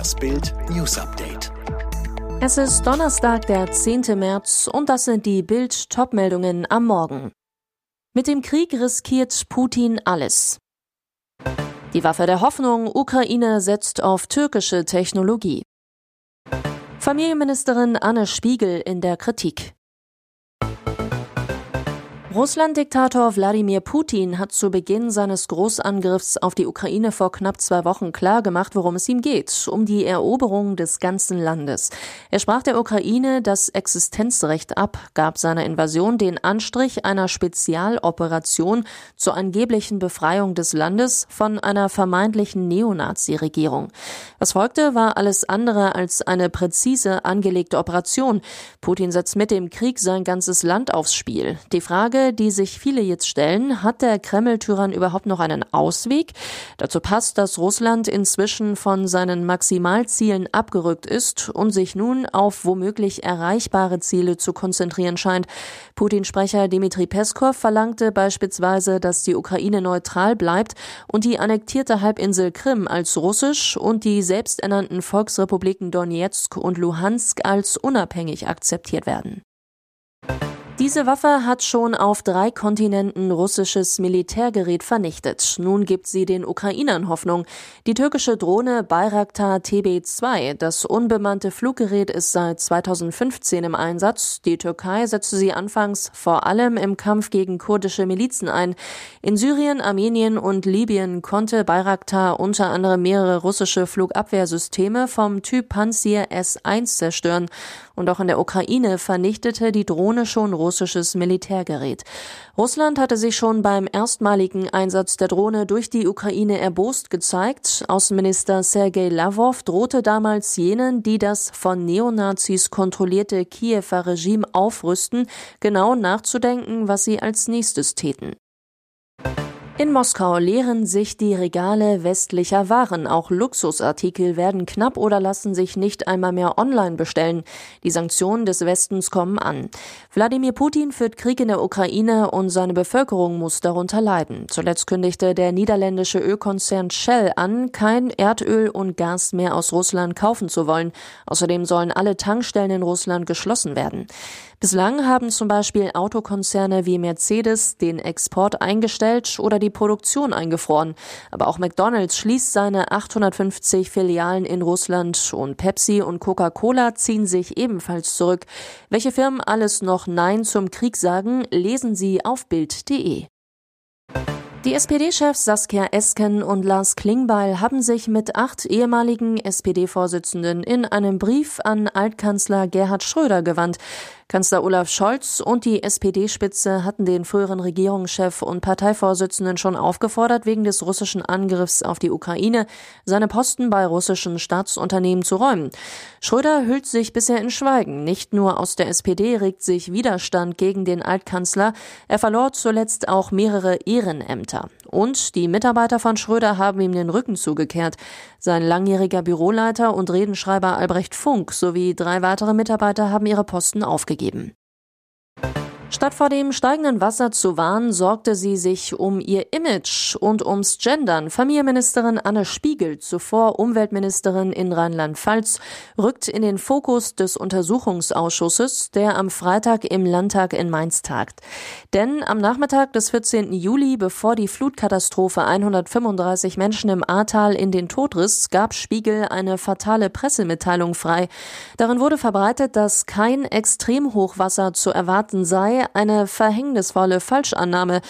Das Bild News Update. Es ist Donnerstag, der 10. März und das sind die Bild Topmeldungen am Morgen. Mit dem Krieg riskiert Putin alles. Die Waffe der Hoffnung, Ukraine setzt auf türkische Technologie. Familienministerin Anne Spiegel in der Kritik. Russland-Diktator Wladimir Putin hat zu Beginn seines Großangriffs auf die Ukraine vor knapp zwei Wochen klargemacht, worum es ihm geht, um die Eroberung des ganzen Landes. Er sprach der Ukraine das Existenzrecht ab, gab seiner Invasion den Anstrich einer Spezialoperation zur angeblichen Befreiung des Landes von einer vermeintlichen Neonazi-Regierung. Was folgte, war alles andere als eine präzise angelegte Operation. Putin setzt mit dem Krieg sein ganzes Land aufs Spiel. Die Frage, Frage, die sich viele jetzt stellen, hat der Kreml-Tyrann überhaupt noch einen Ausweg? Dazu passt, dass Russland inzwischen von seinen Maximalzielen abgerückt ist und sich nun auf womöglich erreichbare Ziele zu konzentrieren scheint. Putin-Sprecher Dmitri Peskov verlangte beispielsweise, dass die Ukraine neutral bleibt und die annektierte Halbinsel Krim als russisch und die selbsternannten Volksrepubliken Donetsk und Luhansk als unabhängig akzeptiert werden. Diese Waffe hat schon auf drei Kontinenten russisches Militärgerät vernichtet. Nun gibt sie den Ukrainern Hoffnung. Die türkische Drohne Bayraktar TB2, das unbemannte Fluggerät, ist seit 2015 im Einsatz. Die Türkei setzte sie anfangs vor allem im Kampf gegen kurdische Milizen ein. In Syrien, Armenien und Libyen konnte Bayraktar unter anderem mehrere russische Flugabwehrsysteme vom Typ Panzir S1 zerstören. Und auch in der Ukraine vernichtete die Drohne schon russisches Militärgerät. Russland hatte sich schon beim erstmaligen Einsatz der Drohne durch die Ukraine erbost gezeigt. Außenminister Sergei Lavrov drohte damals jenen, die das von Neonazis kontrollierte Kiewer Regime aufrüsten, genau nachzudenken, was sie als nächstes täten. In Moskau leeren sich die Regale westlicher Waren. Auch Luxusartikel werden knapp oder lassen sich nicht einmal mehr online bestellen. Die Sanktionen des Westens kommen an. Wladimir Putin führt Krieg in der Ukraine und seine Bevölkerung muss darunter leiden. Zuletzt kündigte der niederländische Ölkonzern Shell an, kein Erdöl und Gas mehr aus Russland kaufen zu wollen. Außerdem sollen alle Tankstellen in Russland geschlossen werden. Bislang haben zum Beispiel Autokonzerne wie Mercedes den Export eingestellt oder die Produktion eingefroren. Aber auch McDonald's schließt seine 850 Filialen in Russland und Pepsi und Coca-Cola ziehen sich ebenfalls zurück. Welche Firmen alles noch Nein zum Krieg sagen, lesen Sie auf Bild.de. Die SPD-Chefs Saskia Esken und Lars Klingbeil haben sich mit acht ehemaligen SPD-Vorsitzenden in einem Brief an Altkanzler Gerhard Schröder gewandt. Kanzler Olaf Scholz und die SPD-Spitze hatten den früheren Regierungschef und Parteivorsitzenden schon aufgefordert, wegen des russischen Angriffs auf die Ukraine seine Posten bei russischen Staatsunternehmen zu räumen. Schröder hüllt sich bisher in Schweigen. Nicht nur aus der SPD regt sich Widerstand gegen den Altkanzler. Er verlor zuletzt auch mehrere Ehrenämter. Und die Mitarbeiter von Schröder haben ihm den Rücken zugekehrt. Sein langjähriger Büroleiter und Redenschreiber Albrecht Funk sowie drei weitere Mitarbeiter haben ihre Posten aufgegeben. Statt vor dem steigenden Wasser zu warnen, sorgte sie sich um ihr Image und ums Gendern. Familienministerin Anne Spiegel, zuvor Umweltministerin in Rheinland-Pfalz, rückt in den Fokus des Untersuchungsausschusses, der am Freitag im Landtag in Mainz tagt. Denn am Nachmittag des 14. Juli, bevor die Flutkatastrophe 135 Menschen im Ahrtal in den Tod riss, gab Spiegel eine fatale Pressemitteilung frei. Darin wurde verbreitet, dass kein Extremhochwasser zu erwarten sei, eine verhängnisvolle Falschannahme.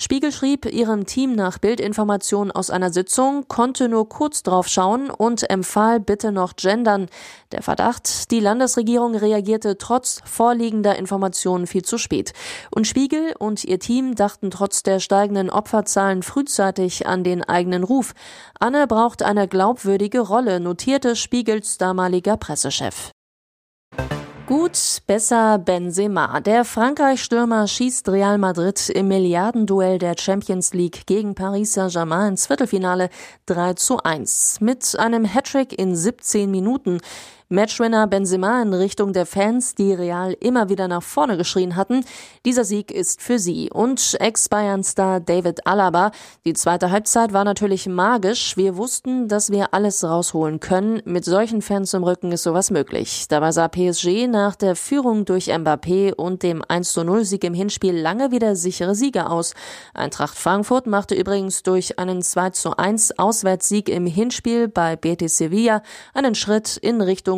Spiegel schrieb ihrem Team nach Bildinformationen aus einer Sitzung, konnte nur kurz drauf schauen und empfahl bitte noch gendern. Der Verdacht, die Landesregierung reagierte trotz vorliegender Informationen viel zu spät. Und Spiegel und ihr Team dachten trotz der steigenden Opferzahlen frühzeitig an den eigenen Ruf. Anne braucht eine glaubwürdige Rolle, notierte Spiegels damaliger Pressechef. Gut, besser Benzema. Der Frankreich-Stürmer schießt Real Madrid im Milliardenduell der Champions League gegen Paris Saint-Germain ins Viertelfinale 3 zu 1. Mit einem Hattrick in 17 Minuten. Matchwinner Benzema in Richtung der Fans, die Real immer wieder nach vorne geschrien hatten. Dieser Sieg ist für sie. Und Ex-Bayern-Star David Alaba. Die zweite Halbzeit war natürlich magisch. Wir wussten, dass wir alles rausholen können. Mit solchen Fans im Rücken ist sowas möglich. Dabei sah PSG nach der Führung durch Mbappé und dem 1-0-Sieg im Hinspiel lange wieder sichere Sieger aus. Eintracht Frankfurt machte übrigens durch einen 2-1 Auswärtssieg im Hinspiel bei Betis Sevilla einen Schritt in Richtung